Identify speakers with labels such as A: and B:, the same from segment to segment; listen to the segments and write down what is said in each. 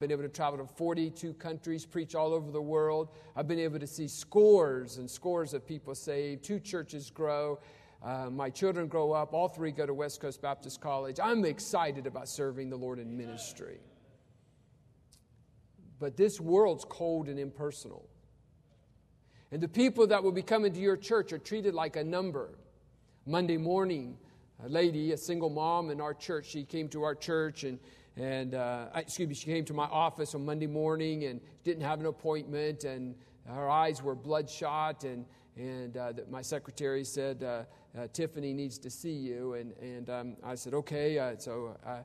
A: been able to travel to 42 countries, preach all over the world. I've been able to see scores and scores of people saved, two churches grow. Uh, my children grow up. All three go to West Coast Baptist College. I'm excited about serving the Lord in ministry. But this world's cold and impersonal. And the people that will be coming to your church are treated like a number. Monday morning, a lady, a single mom in our church, she came to our church and and uh, excuse me, she came to my office on Monday morning and didn't have an appointment, and her eyes were bloodshot. And, and uh, my secretary said, uh, uh, Tiffany needs to see you. And, and um, I said, okay. Uh, so uh,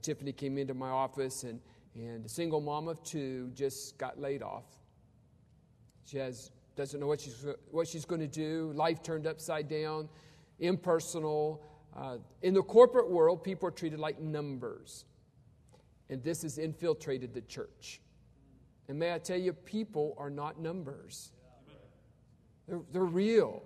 A: Tiffany came into my office, and, and a single mom of two just got laid off. She has, doesn't know what she's, what she's going to do. Life turned upside down, impersonal. in the corporate world, people are treated like numbers. And this has infiltrated the church. And may I tell you, people are not numbers, they're, they're real.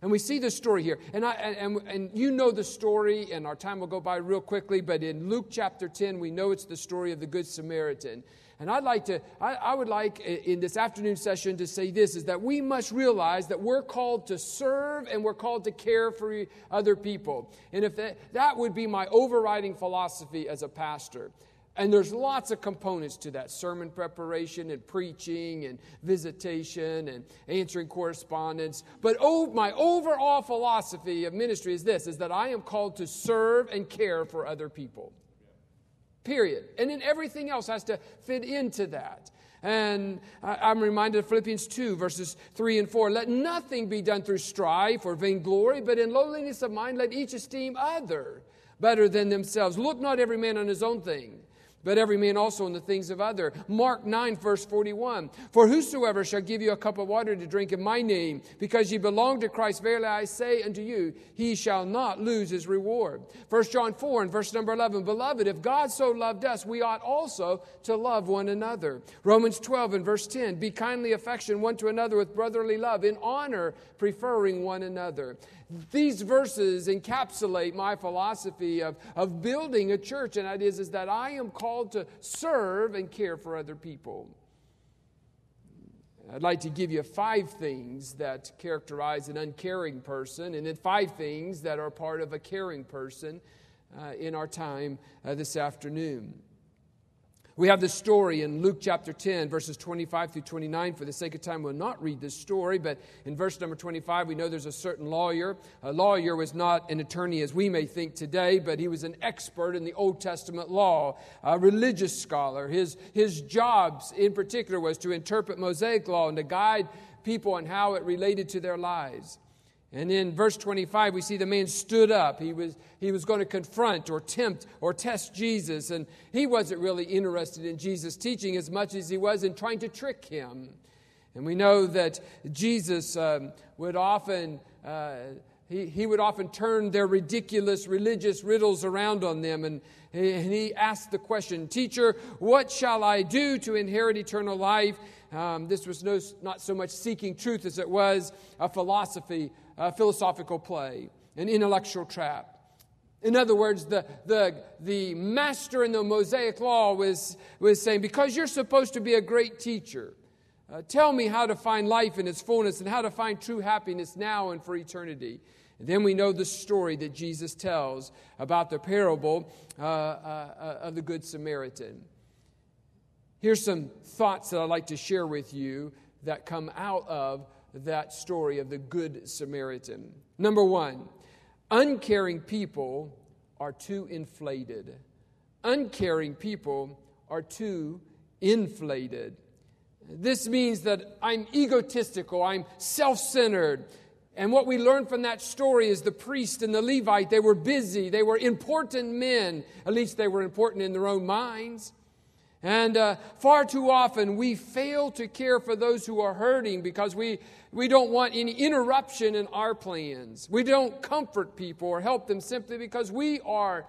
A: And we see this story here. And, I, and, and you know the story, and our time will go by real quickly, but in Luke chapter 10, we know it's the story of the Good Samaritan. And I'd like to, I, I, would like in this afternoon session to say this is that we must realize that we're called to serve and we're called to care for other people. And if that, that would be my overriding philosophy as a pastor. And there's lots of components to that sermon preparation and preaching and visitation and answering correspondence. But oh, my overall philosophy of ministry is this is that I am called to serve and care for other people. Period. And then everything else has to fit into that. And I'm reminded of Philippians 2, verses 3 and 4. Let nothing be done through strife or vainglory, but in lowliness of mind, let each esteem other better than themselves. Look not every man on his own thing but every man also in the things of other. Mark 9, verse 41. For whosoever shall give you a cup of water to drink in my name, because ye belong to Christ, verily I say unto you, he shall not lose his reward. 1 John 4 and verse number 11. Beloved, if God so loved us, we ought also to love one another. Romans 12 and verse 10. Be kindly affection one to another with brotherly love, in honor preferring one another. These verses encapsulate my philosophy of, of building a church, and that is, is that I am called to serve and care for other people. I'd like to give you five things that characterize an uncaring person, and then five things that are part of a caring person uh, in our time uh, this afternoon. We have this story in Luke chapter 10, verses 25 through 29. For the sake of time, we'll not read this story, but in verse number 25, we know there's a certain lawyer. A lawyer was not an attorney as we may think today, but he was an expert in the Old Testament law, a religious scholar. His, his jobs in particular was to interpret Mosaic law and to guide people on how it related to their lives. And in verse 25, we see the man stood up. He was, he was going to confront or tempt or test Jesus. And he wasn't really interested in Jesus' teaching as much as he was in trying to trick him. And we know that Jesus um, would often. Uh, he, he would often turn their ridiculous religious riddles around on them. And, and he asked the question Teacher, what shall I do to inherit eternal life? Um, this was no, not so much seeking truth as it was a philosophy uh, philosophical play, an intellectual trap. In other words, the, the, the master in the Mosaic law was, was saying, Because you're supposed to be a great teacher, uh, tell me how to find life in its fullness and how to find true happiness now and for eternity. And then we know the story that Jesus tells about the parable uh, uh of the Good Samaritan. Here's some thoughts that I'd like to share with you that come out of that story of the Good Samaritan. Number one, uncaring people are too inflated. Uncaring people are too inflated. This means that I'm egotistical, I'm self centered. And what we learn from that story is the priest and the Levite, they were busy, they were important men. At least they were important in their own minds. And uh, far too often we fail to care for those who are hurting because we, we don't want any interruption in our plans. We don't comfort people or help them simply because we are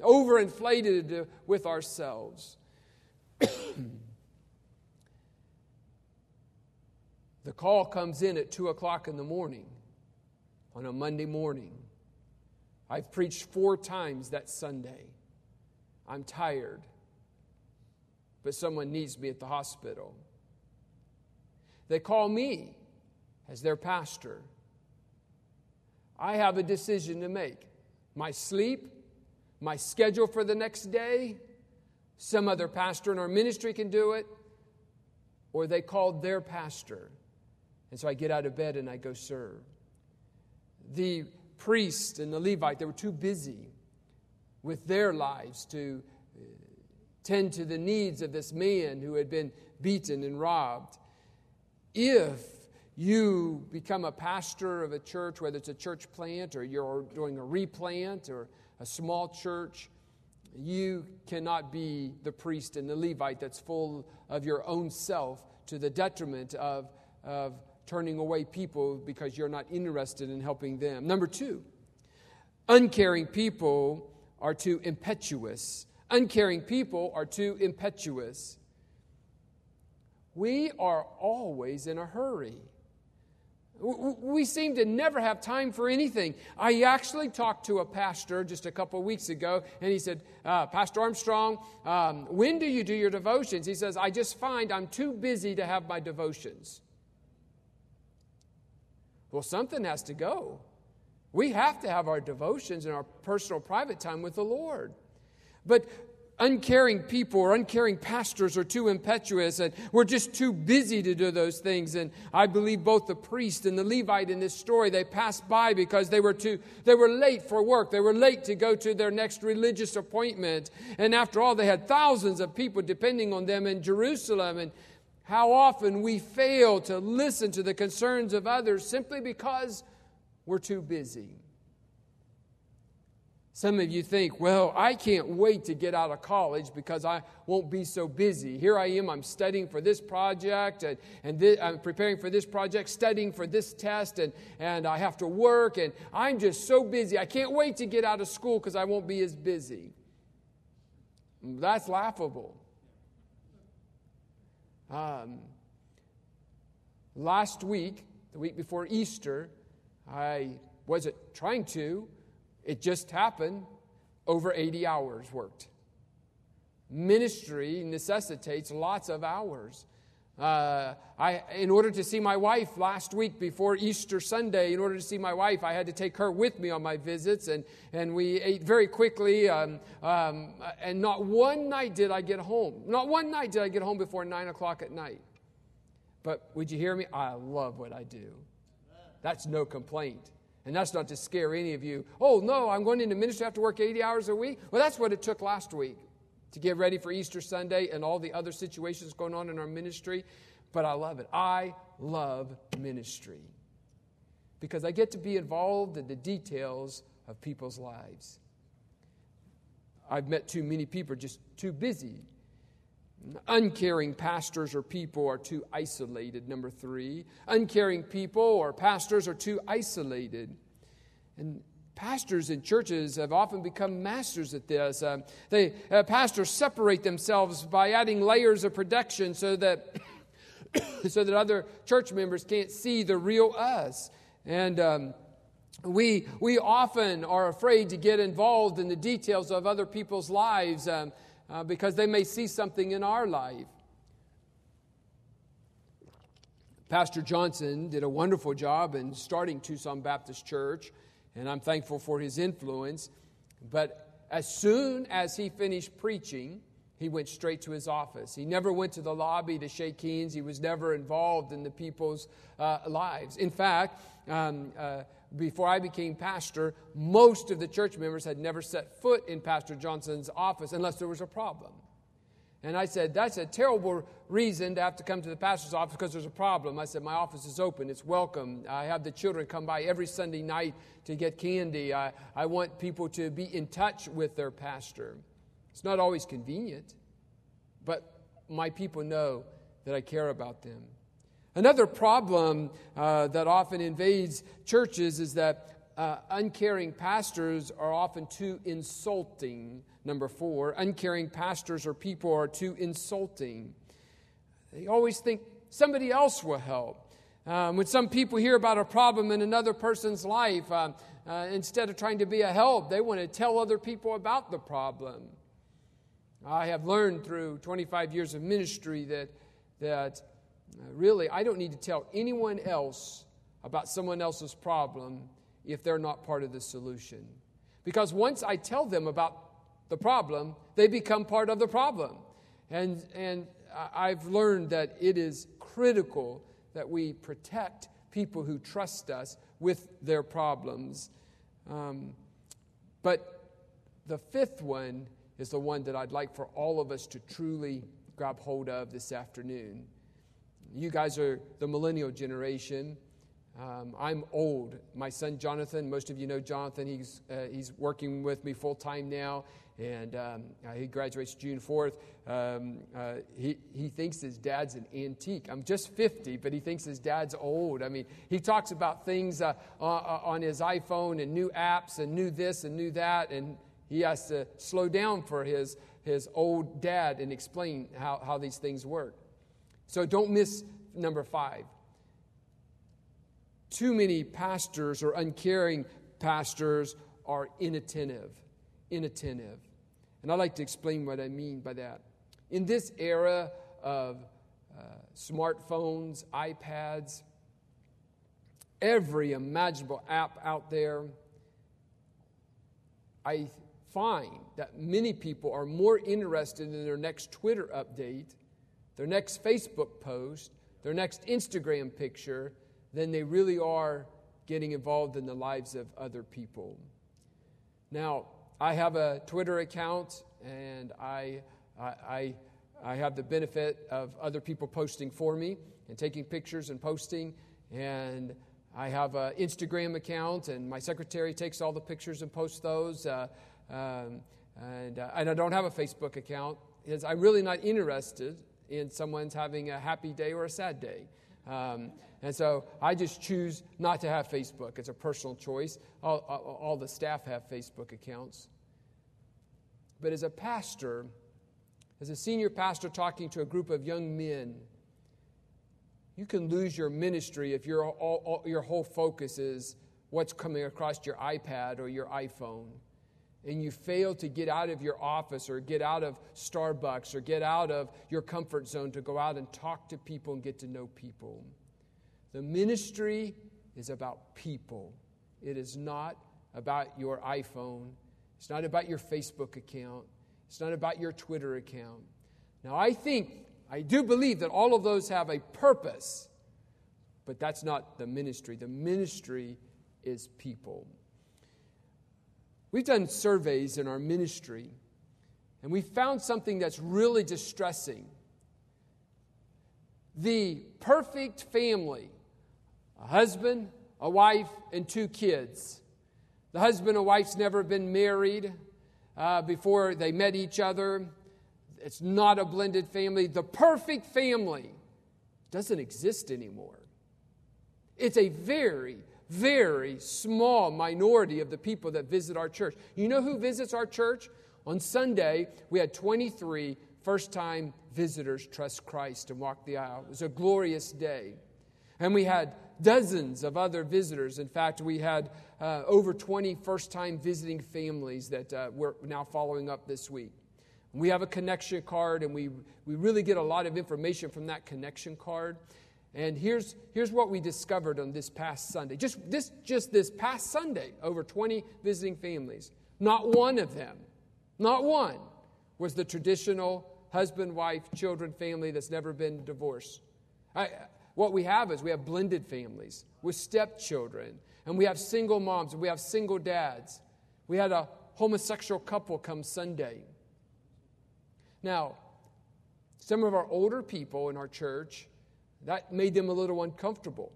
A: overinflated with ourselves. the call comes in at 2 o'clock in the morning on a Monday morning. I've preached four times that Sunday. I'm tired. But someone needs me at the hospital. They call me as their pastor. I have a decision to make my sleep, my schedule for the next day. Some other pastor in our ministry can do it, or they called their pastor. And so I get out of bed and I go serve. The priest and the Levite, they were too busy with their lives to tend to the needs of this man who had been beaten and robbed. If you become a pastor of a church, whether it's a church plant or you're doing a replant or a small church, you cannot be the priest and the Levite that's full of your own self to the detriment of, of turning away people because you're not interested in helping them. Number two, uncaring people are too impetuous. Uncaring people are too impetuous. We are always in a hurry. We seem to never have time for anything. I actually talked to a pastor just a couple of weeks ago, and he said, uh, Pastor Armstrong, um, when do you do your devotions? He says, I just find I'm too busy to have my devotions. Well, something has to go. We have to have our devotions and our personal private time with the Lord. But uncaring people or uncaring pastors are too impetuous and we're just too busy to do those things. And i believe both the priest and the levite in this story they passed by because they were too they were late for work. They were late to go to their next religious appointment. And after all they had thousands of people depending on them in jerusalem. And how often we fail to listen to the concerns of others simply because we're too busy some of you think, well, I can't wait to get out of college because I won't be so busy. Here I am, I'm studying for this project, and, and this, I'm preparing for this project, studying for this test, and, and I have to work, and I'm just so busy. I can't wait to get out of school because I won't be as busy. That's laughable. Um, last week, the week before Easter, I wasn't trying to it just happened over 80 hours worked. Ministry necessitates lots of hours. Uh, I, in order to see my wife last week before Easter Sunday, in order to see my wife, I had to take her with me on my visits, and, and we ate very quickly. Um, um, and not one night did I get home. Not one night did I get home before 9 o'clock at night. But would you hear me? I love what I do. That's no complaint. And that's not to scare any of you. Oh, no, I'm going into ministry, I have to work 80 hours a week. Well, that's what it took last week to get ready for Easter Sunday and all the other situations going on in our ministry. But I love it. I love ministry because I get to be involved in the details of people's lives. I've met too many people just too busy Uncaring pastors or people are too isolated, number three. Uncaring people or pastors are too isolated. And pastors in churches have often become masters at this. Uh, they, uh, pastors separate themselves by adding layers of protection so that, so that other church members can't see the real us. And um, we, we often are afraid to get involved in the details of other people's lives. Um, uh, because they may see something in our life. Pastor Johnson did a wonderful job in starting Tucson Baptist Church, and I'm thankful for his influence. But as soon as he finished preaching, he went straight to his office. He never went to the lobby to shake hands. He was never involved in the people's uh, lives. In fact, um, uh, before I became pastor, most of the church members had never set foot in Pastor Johnson's office unless there was a problem. And I said, That's a terrible reason to have to come to the pastor's office because there's a problem. I said, My office is open, it's welcome. I have the children come by every Sunday night to get candy. I, I want people to be in touch with their pastor. It's not always convenient, but my people know that I care about them. Another problem uh, that often invades churches is that uh, uncaring pastors are often too insulting. Number four, uncaring pastors or people are too insulting. They always think somebody else will help. Um, when some people hear about a problem in another person's life, uh, uh, instead of trying to be a help, they want to tell other people about the problem. I have learned through 25 years of ministry that, that uh, really I don't need to tell anyone else about someone else's problem if they're not part of the solution. Because once I tell them about the problem, they become part of the problem. And, and I've learned that it is critical that we protect people who trust us with their problems. Um, but the fifth one is the one that I'd like for all of us to truly grab hold of this afternoon. You guys are the millennial generation. Um, I'm old. My son Jonathan, most of you know Jonathan, he's, uh, he's working with me full time now, and um, uh, he graduates June 4th. Um, uh, he, he thinks his dad's an antique. I'm just 50, but he thinks his dad's old. I mean, he talks about things uh, on his iPhone and new apps and new this and new that, and he has to slow down for his, his old dad and explain how, how these things work. So don't miss number five. Too many pastors or uncaring pastors are inattentive. Inattentive. And I'd like to explain what I mean by that. In this era of uh, smartphones, iPads, every imaginable app out there, I find that many people are more interested in their next Twitter update, their next Facebook post, their next Instagram picture than they really are getting involved in the lives of other people. Now, I have a Twitter account and I, I, I have the benefit of other people posting for me and taking pictures and posting. And I have an Instagram account, and my secretary takes all the pictures and posts those. Uh, um, and, uh, and I don't have a Facebook account because I'm really not interested in someone's having a happy day or a sad day. Um, and so I just choose not to have Facebook. It's a personal choice. All, all, all the staff have Facebook accounts. But as a pastor, as a senior pastor talking to a group of young men, you can lose your ministry if your, all, your whole focus is what's coming across your iPad or your iPhone and you fail to get out of your office or get out of Starbucks or get out of your comfort zone to go out and talk to people and get to know people. The ministry is about people, it is not about your iPhone, it's not about your Facebook account, it's not about your Twitter account. Now, I think, I do believe that all of those have a purpose, but that's not the ministry. The ministry is people. We've done surveys in our ministry, and we found something that's really distressing. The perfect family a husband, a wife, and two kids. The husband and wife's never been married uh, before they met each other. It's not a blended family. The perfect family doesn't exist anymore. It's a very very small minority of the people that visit our church. You know who visits our church? On Sunday, we had 23 first time visitors trust Christ and walk the aisle. It was a glorious day. And we had dozens of other visitors. In fact, we had uh, over 20 first time visiting families that uh, we're now following up this week. We have a connection card, and we, we really get a lot of information from that connection card. And here's, here's what we discovered on this past Sunday. Just this, just this past Sunday, over 20 visiting families. Not one of them, not one, was the traditional husband, wife, children family that's never been divorced. I, what we have is we have blended families with stepchildren, and we have single moms, and we have single dads. We had a homosexual couple come Sunday. Now, some of our older people in our church that made them a little uncomfortable.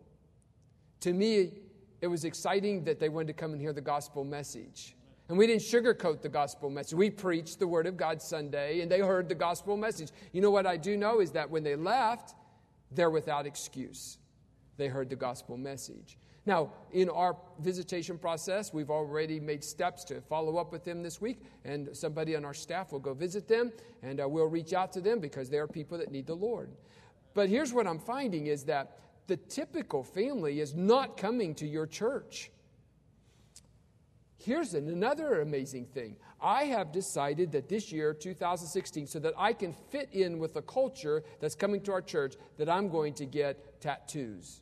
A: To me, it was exciting that they wanted to come and hear the gospel message. And we didn't sugarcoat the gospel message. We preached the word of God Sunday, and they heard the gospel message. You know what I do know is that when they left, they're without excuse. They heard the gospel message. Now, in our visitation process, we've already made steps to follow up with them this week, and somebody on our staff will go visit them, and uh, we'll reach out to them because they are people that need the Lord. But here's what I'm finding is that the typical family is not coming to your church. Here's another amazing thing I have decided that this year, 2016, so that I can fit in with the culture that's coming to our church, that I'm going to get tattoos.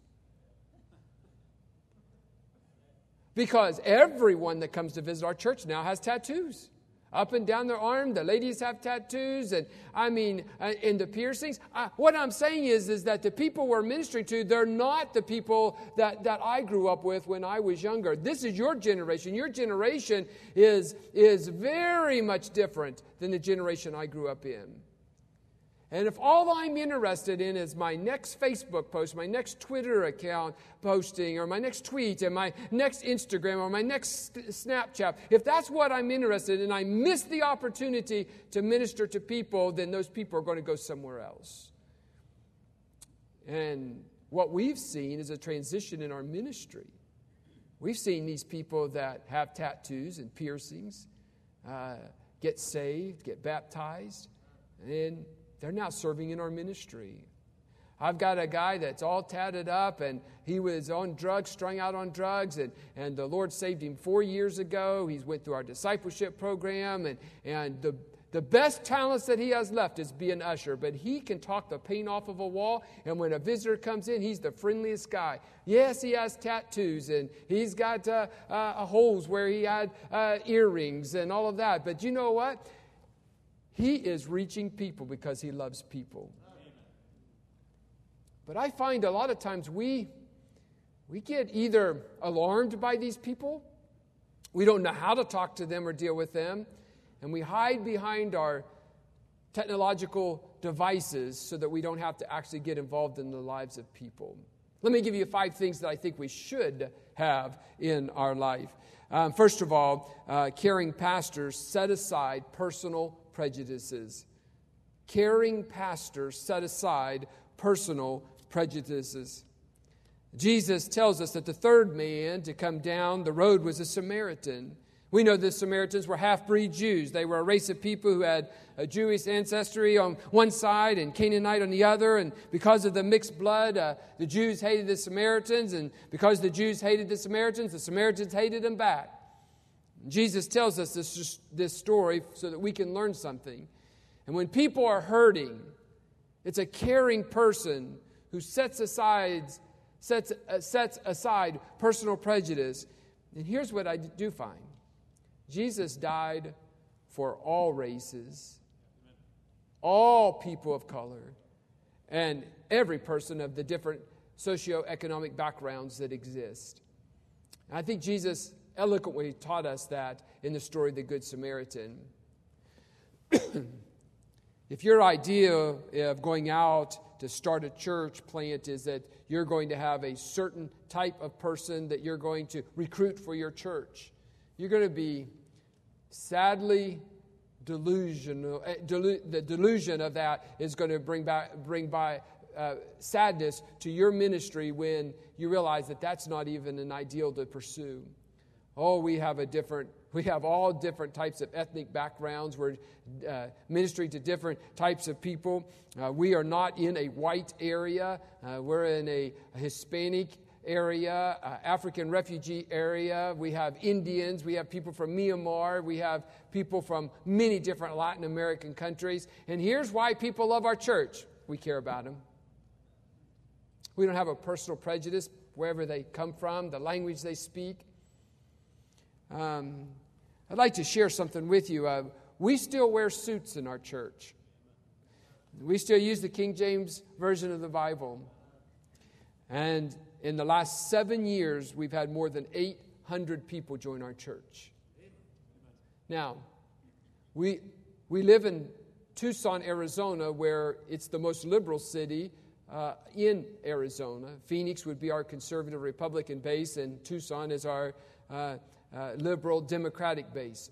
A: Because everyone that comes to visit our church now has tattoos up and down their arm. The ladies have tattoos, and I mean, uh, in the piercings. Uh, what I'm saying is, is that the people we're ministering to, they're not the people that, that I grew up with when I was younger. This is your generation. Your generation is, is very much different than the generation I grew up in. And if all I'm interested in is my next Facebook post, my next Twitter account posting, or my next tweet, and my next Instagram, or my next Snapchat, if that's what I'm interested in, and I miss the opportunity to minister to people, then those people are going to go somewhere else. And what we've seen is a transition in our ministry. We've seen these people that have tattoos and piercings uh, get saved, get baptized, and they're now serving in our ministry. I've got a guy that's all tatted up and he was on drugs, strung out on drugs, and, and the Lord saved him four years ago. He's went through our discipleship program, and, and the, the best talents that he has left is be an usher, but he can talk the paint off of a wall, and when a visitor comes in, he's the friendliest guy. Yes, he has tattoos, and he's got uh, uh, holes where he had uh, earrings and all of that, but you know what? He is reaching people because he loves people. But I find a lot of times we, we get either alarmed by these people, we don't know how to talk to them or deal with them, and we hide behind our technological devices so that we don't have to actually get involved in the lives of people. Let me give you five things that I think we should have in our life. Um, first of all, uh, caring pastors set aside personal prejudices. Caring pastors set aside personal prejudices. Jesus tells us that the third man to come down the road was a Samaritan. We know the Samaritans were half breed Jews. They were a race of people who had a Jewish ancestry on one side and Canaanite on the other. And because of the mixed blood, uh, the Jews hated the Samaritans. And because the Jews hated the Samaritans, the Samaritans hated them back. Jesus tells us this, this story so that we can learn something. And when people are hurting, it's a caring person who sets aside, sets, uh, sets aside personal prejudice. And here's what I do find Jesus died for all races, all people of color, and every person of the different socioeconomic backgrounds that exist. I think Jesus eloquently taught us that in the story of the Good Samaritan. if your idea of going out to start a church plant is that you're going to have a certain type of person that you're going to recruit for your church, you're going to be sadly delusional. Eh, delu- the delusion of that is going to bring, back, bring by uh, sadness to your ministry when you realize that that's not even an ideal to pursue. Oh, we have a different, we have all different types of ethnic backgrounds. We're uh, ministering to different types of people. Uh, we are not in a white area, uh, we're in a, Hispanic area, uh, African refugee area. We have Indians, we have people from Myanmar, we have people from many different Latin American countries. And here's why people love our church we care about them. We don't have a personal prejudice wherever they come from, the language they speak. Um, I'd like to share something with you. Uh, we still wear suits in our church. We still use the King James Version of the Bible. And in the last seven years, we've had more than 800 people join our church. Now, we, we live in Tucson, Arizona, where it's the most liberal city uh, in Arizona. Phoenix would be our conservative Republican base, and Tucson is our uh, uh, liberal Democratic base.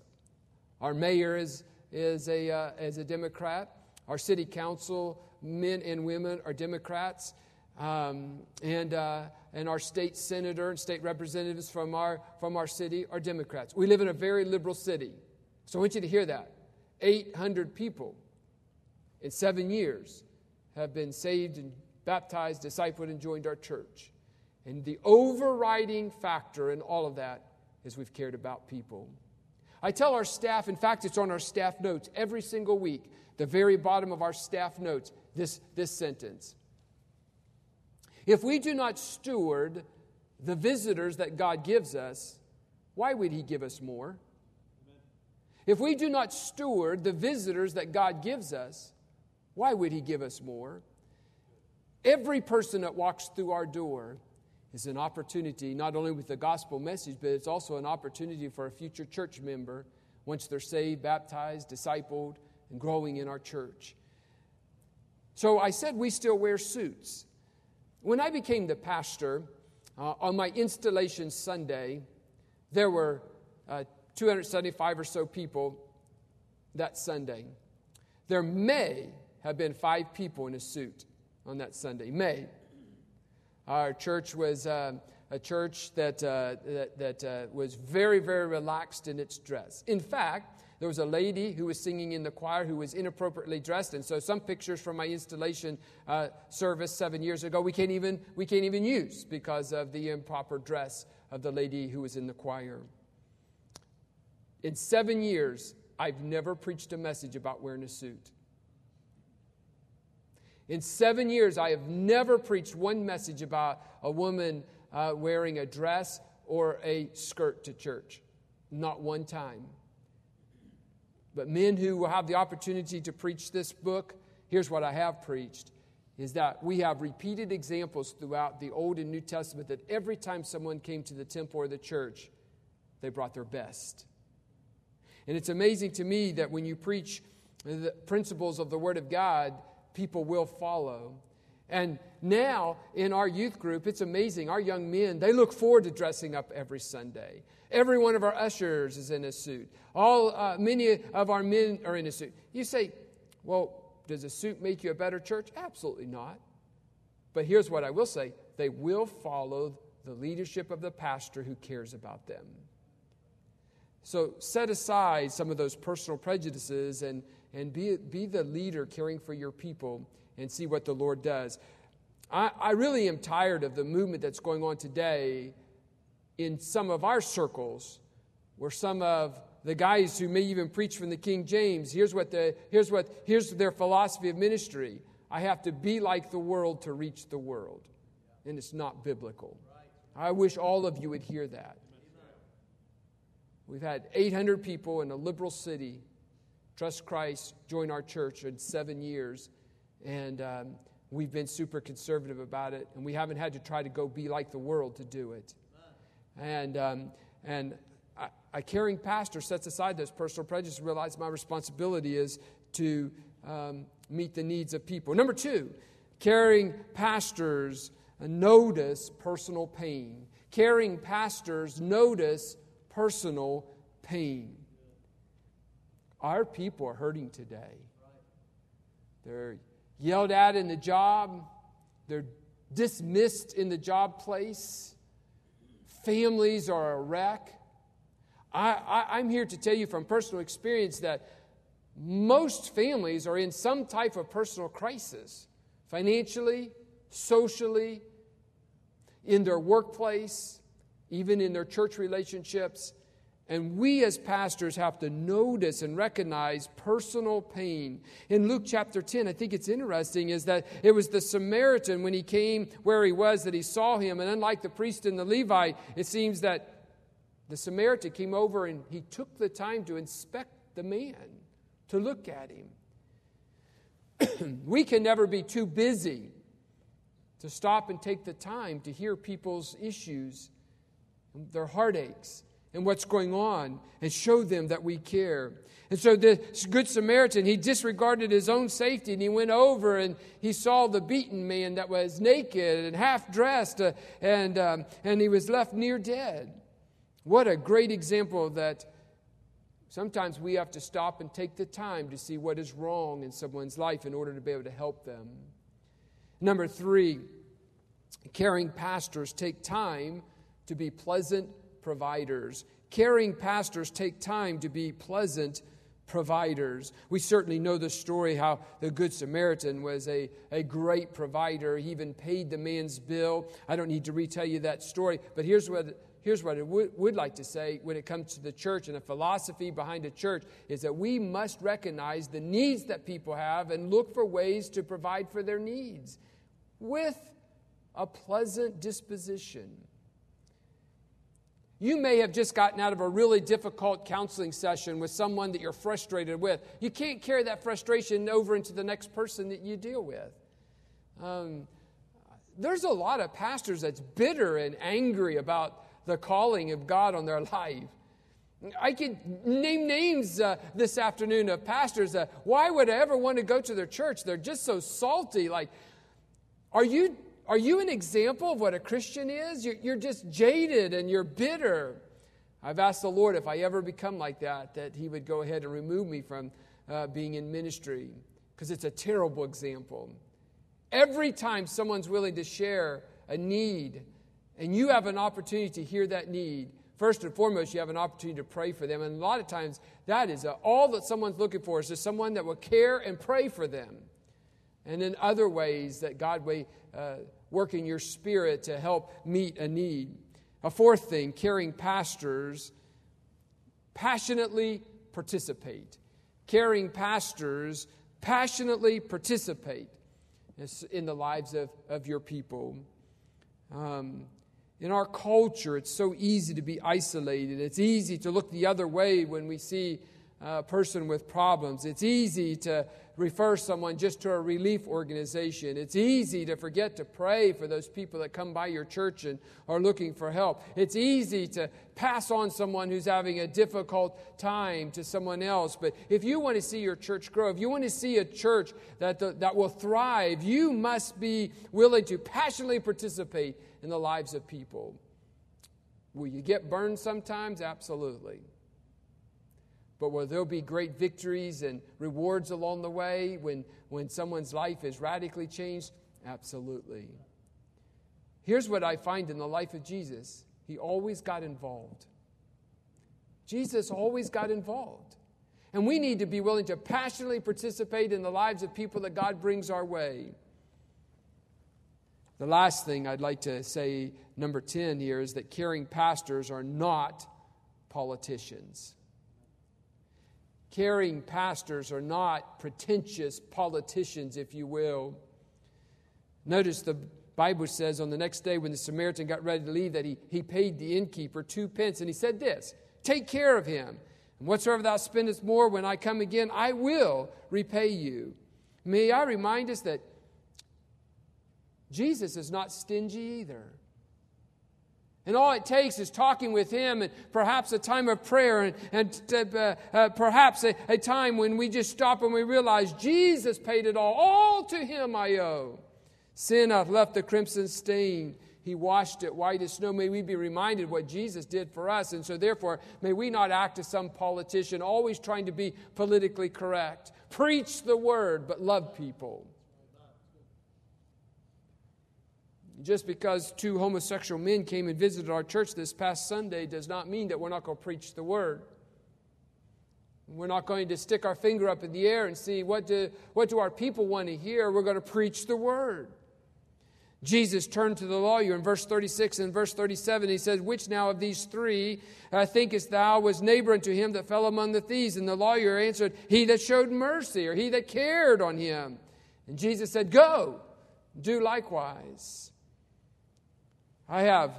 A: Our mayor is, is, a, uh, is a Democrat. Our city council men and women are Democrats. Um, and, uh, and our state senator and state representatives from our, from our city are Democrats. We live in a very liberal city. So I want you to hear that. 800 people in seven years have been saved and baptized, discipled, and joined our church. And the overriding factor in all of that is we've cared about people. I tell our staff, in fact, it's on our staff notes every single week, the very bottom of our staff notes, this, this sentence. If we do not steward the visitors that God gives us, why would He give us more? If we do not steward the visitors that God gives us, why would He give us more? Every person that walks through our door is an opportunity, not only with the gospel message, but it's also an opportunity for a future church member once they're saved, baptized, discipled, and growing in our church. So I said we still wear suits. When I became the pastor, uh, on my installation Sunday, there were uh, 275 or so people that Sunday. There may have been five people in a suit on that Sunday. May. Our church was uh, a church that, uh, that, that uh, was very, very relaxed in its dress. In fact, there was a lady who was singing in the choir who was inappropriately dressed, and so some pictures from my installation uh, service seven years ago we can't even we can't even use because of the improper dress of the lady who was in the choir. In seven years, I've never preached a message about wearing a suit. In seven years, I have never preached one message about a woman uh, wearing a dress or a skirt to church. Not one time. But men who will have the opportunity to preach this book, here's what I have preached is that we have repeated examples throughout the Old and New Testament that every time someone came to the temple or the church, they brought their best. And it's amazing to me that when you preach the principles of the Word of God, people will follow. And now in our youth group, it's amazing. Our young men, they look forward to dressing up every Sunday. Every one of our ushers is in a suit. All, uh, many of our men are in a suit. You say, well, does a suit make you a better church? Absolutely not. But here's what I will say they will follow the leadership of the pastor who cares about them. So set aside some of those personal prejudices and, and be, be the leader caring for your people and see what the Lord does. I, I really am tired of the movement that's going on today in some of our circles where some of the guys who may even preach from the King James, here's what the, here's what, here's their philosophy of ministry. I have to be like the world to reach the world. And it's not biblical. I wish all of you would hear that. We've had 800 people in a liberal city trust Christ, join our church in seven years, and um, we've been super conservative about it, and we haven't had to try to go be like the world to do it. And, um, and a caring pastor sets aside those personal prejudices and realizes my responsibility is to um, meet the needs of people. Number two, caring pastors notice personal pain. Caring pastors notice personal pain. Our people are hurting today. They're yelled at in the job, they're dismissed in the job place, families are a wreck. I, am here to tell you from personal experience that most families are in some type of personal crisis financially, socially, in their workplace even in their church relationships. And we as pastors have to notice and recognize personal pain. In Luke chapter 10, I think it's interesting is that it was the Samaritan when he came where he was that he saw him. And unlike the priest and the Levite, it seems that the Samaritan came over and he took the time to inspect the man, to look at him. we can never be too busy to stop and take the time to hear people's issues their heartaches and what's going on and show them that we care. And so the Good Samaritan, he disregarded his own safety and he went over and he saw the beaten man that was naked and half dressed uh, and, um, and he was left near dead. What a great example that sometimes we have to stop and take the time to see what is wrong in someone's life in order to be able to help them. Number three, caring pastors take time to be pleasant providers. Caring pastors take time to be pleasant providers. We certainly know the story how the Good Samaritan was a, a great provider. He even paid the man's bill. I don't need to retell you that story, but here's what. Here's what I would, would like to say when it comes to the church and the philosophy behind a church is that we must recognize the needs that people have and look for ways to provide for their needs with a pleasant disposition. You may have just gotten out of a really difficult counseling session with someone that you're frustrated with. You can't carry that frustration over into the next person that you deal with. Um, there's a lot of pastors that's bitter and angry about the calling of God on their life. I could name names uh, this afternoon of pastors. Uh, why would I ever want to go to their church? They're just so salty. Like, are you are you an example of what a Christian is? You're, you're just jaded and you're bitter. I've asked the Lord if I ever become like that, that He would go ahead and remove me from uh, being in ministry, because it's a terrible example. Every time someone's willing to share a need, and you have an opportunity to hear that need, first and foremost, you have an opportunity to pray for them. And a lot of times, that is a, all that someone's looking for is just someone that will care and pray for them. And in other ways that God may uh, work in your spirit to help meet a need. A fourth thing, caring pastors passionately participate. Caring pastors passionately participate in the lives of, of your people. Um, in our culture, it's so easy to be isolated. It's easy to look the other way when we see a person with problems. It's easy to refer someone just to a relief organization. It's easy to forget to pray for those people that come by your church and are looking for help. It's easy to pass on someone who's having a difficult time to someone else. But if you want to see your church grow, if you want to see a church that, the, that will thrive, you must be willing to passionately participate in the lives of people. Will you get burned sometimes? Absolutely. But where there'll be great victories and rewards along the way when, when someone's life is radically changed? Absolutely. Here's what I find in the life of Jesus He always got involved. Jesus always got involved. And we need to be willing to passionately participate in the lives of people that God brings our way. The last thing I'd like to say, number 10 here, is that caring pastors are not politicians. Caring pastors are not pretentious politicians, if you will. Notice the Bible says on the next day when the Samaritan got ready to leave that he, he paid the innkeeper two pence and he said this Take care of him. And whatsoever thou spendest more when I come again, I will repay you. May I remind us that Jesus is not stingy either. And all it takes is talking with Him and perhaps a time of prayer and, and uh, uh, perhaps a, a time when we just stop and we realize Jesus paid it all. All to Him I owe. Sin hath left the crimson stain. He washed it white as snow. May we be reminded what Jesus did for us. And so, therefore, may we not act as some politician, always trying to be politically correct. Preach the word, but love people. Just because two homosexual men came and visited our church this past Sunday does not mean that we're not going to preach the word. We're not going to stick our finger up in the air and see what do, what do our people want to hear. We're going to preach the word. Jesus turned to the lawyer in verse 36 and verse 37. He said, Which now of these three uh, thinkest thou was neighbor unto him that fell among the thieves? And the lawyer answered, He that showed mercy, or he that cared on him. And Jesus said, Go, do likewise. I have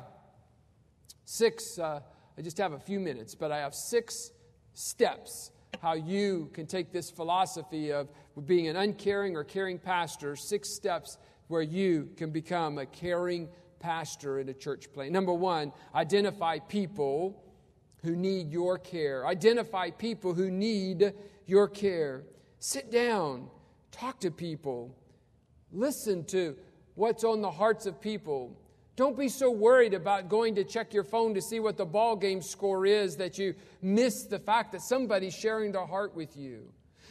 A: six, uh, I just have a few minutes, but I have six steps how you can take this philosophy of being an uncaring or caring pastor, six steps where you can become a caring pastor in a church plant. Number one, identify people who need your care. Identify people who need your care. Sit down, talk to people, listen to what's on the hearts of people. Don't be so worried about going to check your phone to see what the ball game score is that you miss the fact that somebody's sharing their heart with you.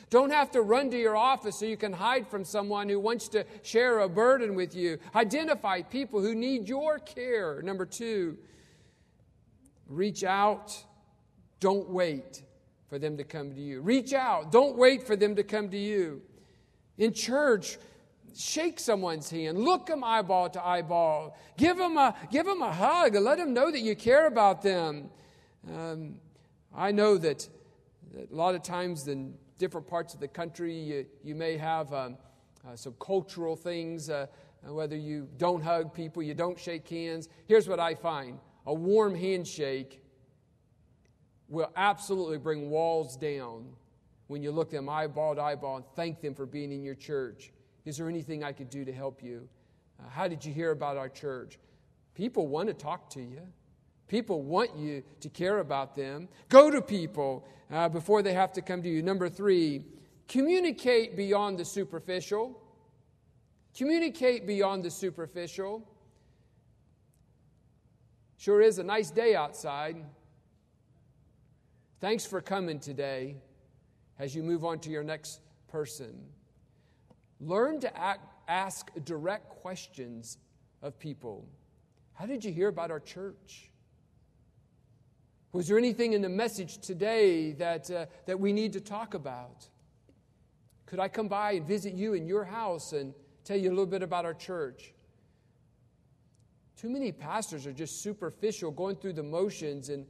A: Don't have to run to your office so you can hide from someone who wants to share a burden with you. Identify people who need your care. Number two, reach out, don't wait for them to come to you. Reach out. Don't wait for them to come to you. In church, shake someone's hand. Look them eyeball to eyeball. Give them a, give them a hug and let them know that you care about them. Um, I know that, that, a lot of times in different parts of the country, you, you may have um, uh, some cultural things, uh, whether you don't hug people, you don't shake hands. Here's what I find a warm handshake will absolutely bring walls down when you look them eyeball to eyeball and thank them for being in your church. Is there anything I could do to help you? Uh, how did you hear about our church? People want to talk to you. People want you to care about them. Go to people uh, before they have to come to you. Number three, communicate beyond the superficial. Communicate beyond the superficial. Sure is a nice day outside. Thanks for coming today as you move on to your next person. Learn to act, ask direct questions of people. How did you hear about our church? Was there anything in the message today that, uh, that we need to talk about? Could I come by and visit you in your house and tell you a little bit about our church? Too many pastors are just superficial, going through the motions. And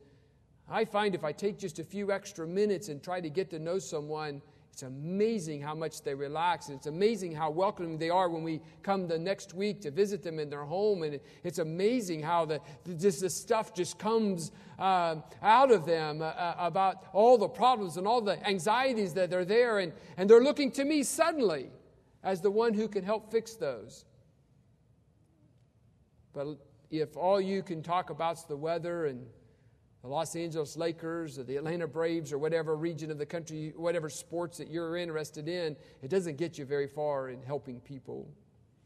A: I find if I take just a few extra minutes and try to get to know someone, it's amazing how much they relax. And it's amazing how welcoming they are when we come the next week to visit them in their home. And it's amazing how the, just the stuff just comes uh, out of them uh, uh, about all the problems and all the anxieties that are there. And, and they're looking to me suddenly as the one who can help fix those. But if all you can talk about is the weather and the Los Angeles Lakers or the Atlanta Braves or whatever region of the country, whatever sports that you're interested in, it doesn't get you very far in helping people.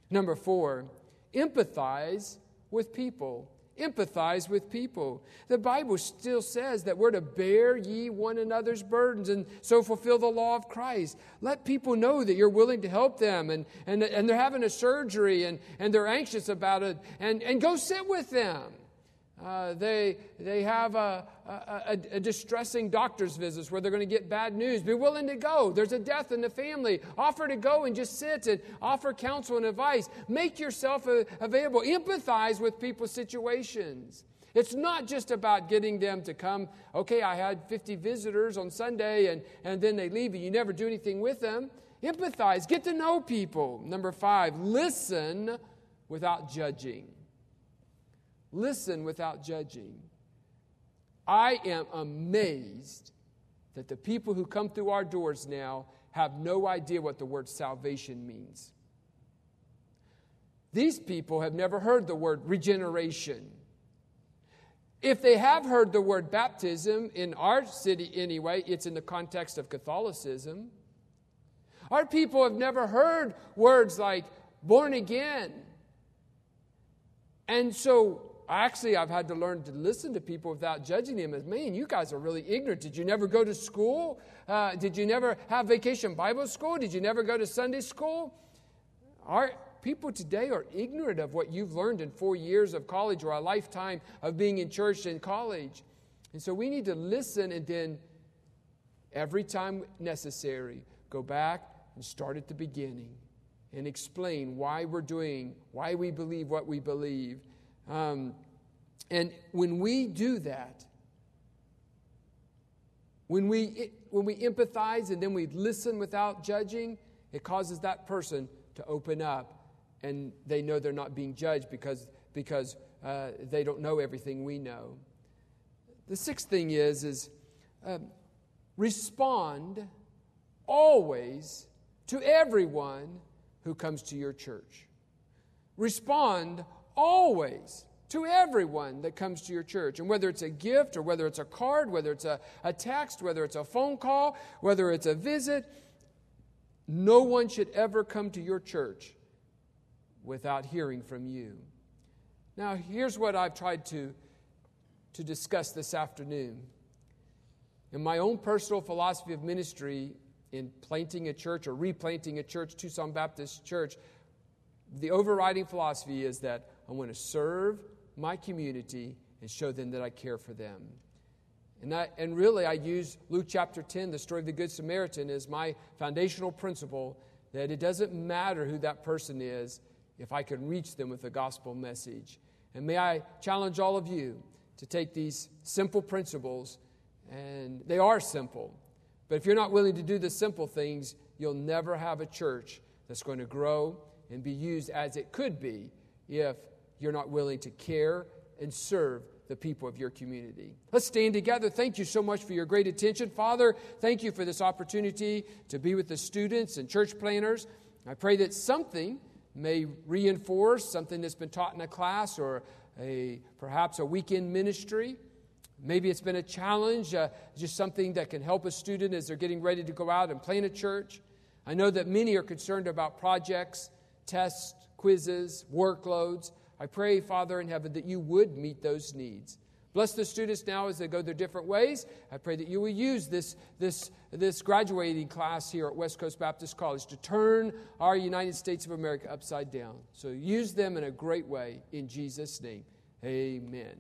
A: Number four, empathize with people. Empathize with people. The Bible still says that we're to bear ye one another's burdens and so fulfill the law of Christ. Let people know that you're willing to help them and, and, and they're having a surgery and, and they're anxious about it and, and go sit with them. Uh, they, they have a, a, a, distressing doctor's visits where they're going to get bad news. Be willing to go. There's a death in the family. Offer to go and just sit and offer counsel and advice. Make yourself available. Empathize with people's situations. It's not just about getting them to come, okay, I had 50 visitors on Sunday and, and then they leave and you never do anything with them. Empathize. Get to know people. Number five, listen without judging. Listen without judging. I am amazed that the people who come through our doors now have no idea what the word salvation means. These people have never heard the word regeneration. If they have heard the word baptism, in our city anyway, it's in the context of Catholicism. Our people have never heard words like born again. And so actually, I've had to learn to listen to people without judging them as, man, you guys are really ignorant. Did you never go to school? Uh, did you never have vacation Bible school? Did you never go to Sunday school? Our people today are ignorant of what you've learned in four years of college or a lifetime of being in church and college. And so we need to listen and then, every time necessary, go back and start at the beginning and explain why we're doing, why we believe what we believe um, and when we do that, when we, when we empathize and then we listen without judging, it causes that person to open up and they know they're not being judged because, because uh, they don't know everything we know. The sixth thing is, is um, respond always to everyone who comes to your church. Respond always to everyone that comes to your church. And whether it's a gift or whether it's a card, whether it's a, a text, whether it's a phone call, whether it's a visit, no one should ever come to your church without hearing from you. Now, here's what I've tried to, to discuss this afternoon. In my own personal philosophy of ministry, in planting a church or replanting a church, Tucson Baptist Church, the overriding philosophy is that I want to serve my community and show them that I care for them. And, and really, I use Luke chapter 10, the story of the Good Samaritan, as my foundational principle that it doesn't matter who that person is if I can reach them with the gospel message. And may I challenge all of you to take these simple principles, and they are simple. But if you're not willing to do the simple things, you'll never have a church that's going to grow and be used as it could be if you're not willing to care and serve the people of your community. Let's stand together. Thank you so much for your great attention. Father, thank you for this opportunity to be with the students and church planters. I pray that something may reinforce something that's been taught in a class or a perhaps a weekend ministry. Maybe it's been a challenge, uh, just something that can help a student as they're getting ready to go out and plan a church. I know that many are concerned about projects, tests, quizzes, workloads. I pray, Father in heaven, that you would meet those needs. Bless the students now as they go their different ways. I pray that you will use this, this, this graduating class here at West Coast Baptist College to turn our United States of America upside down. So use them in a great way in Jesus' name. Amen.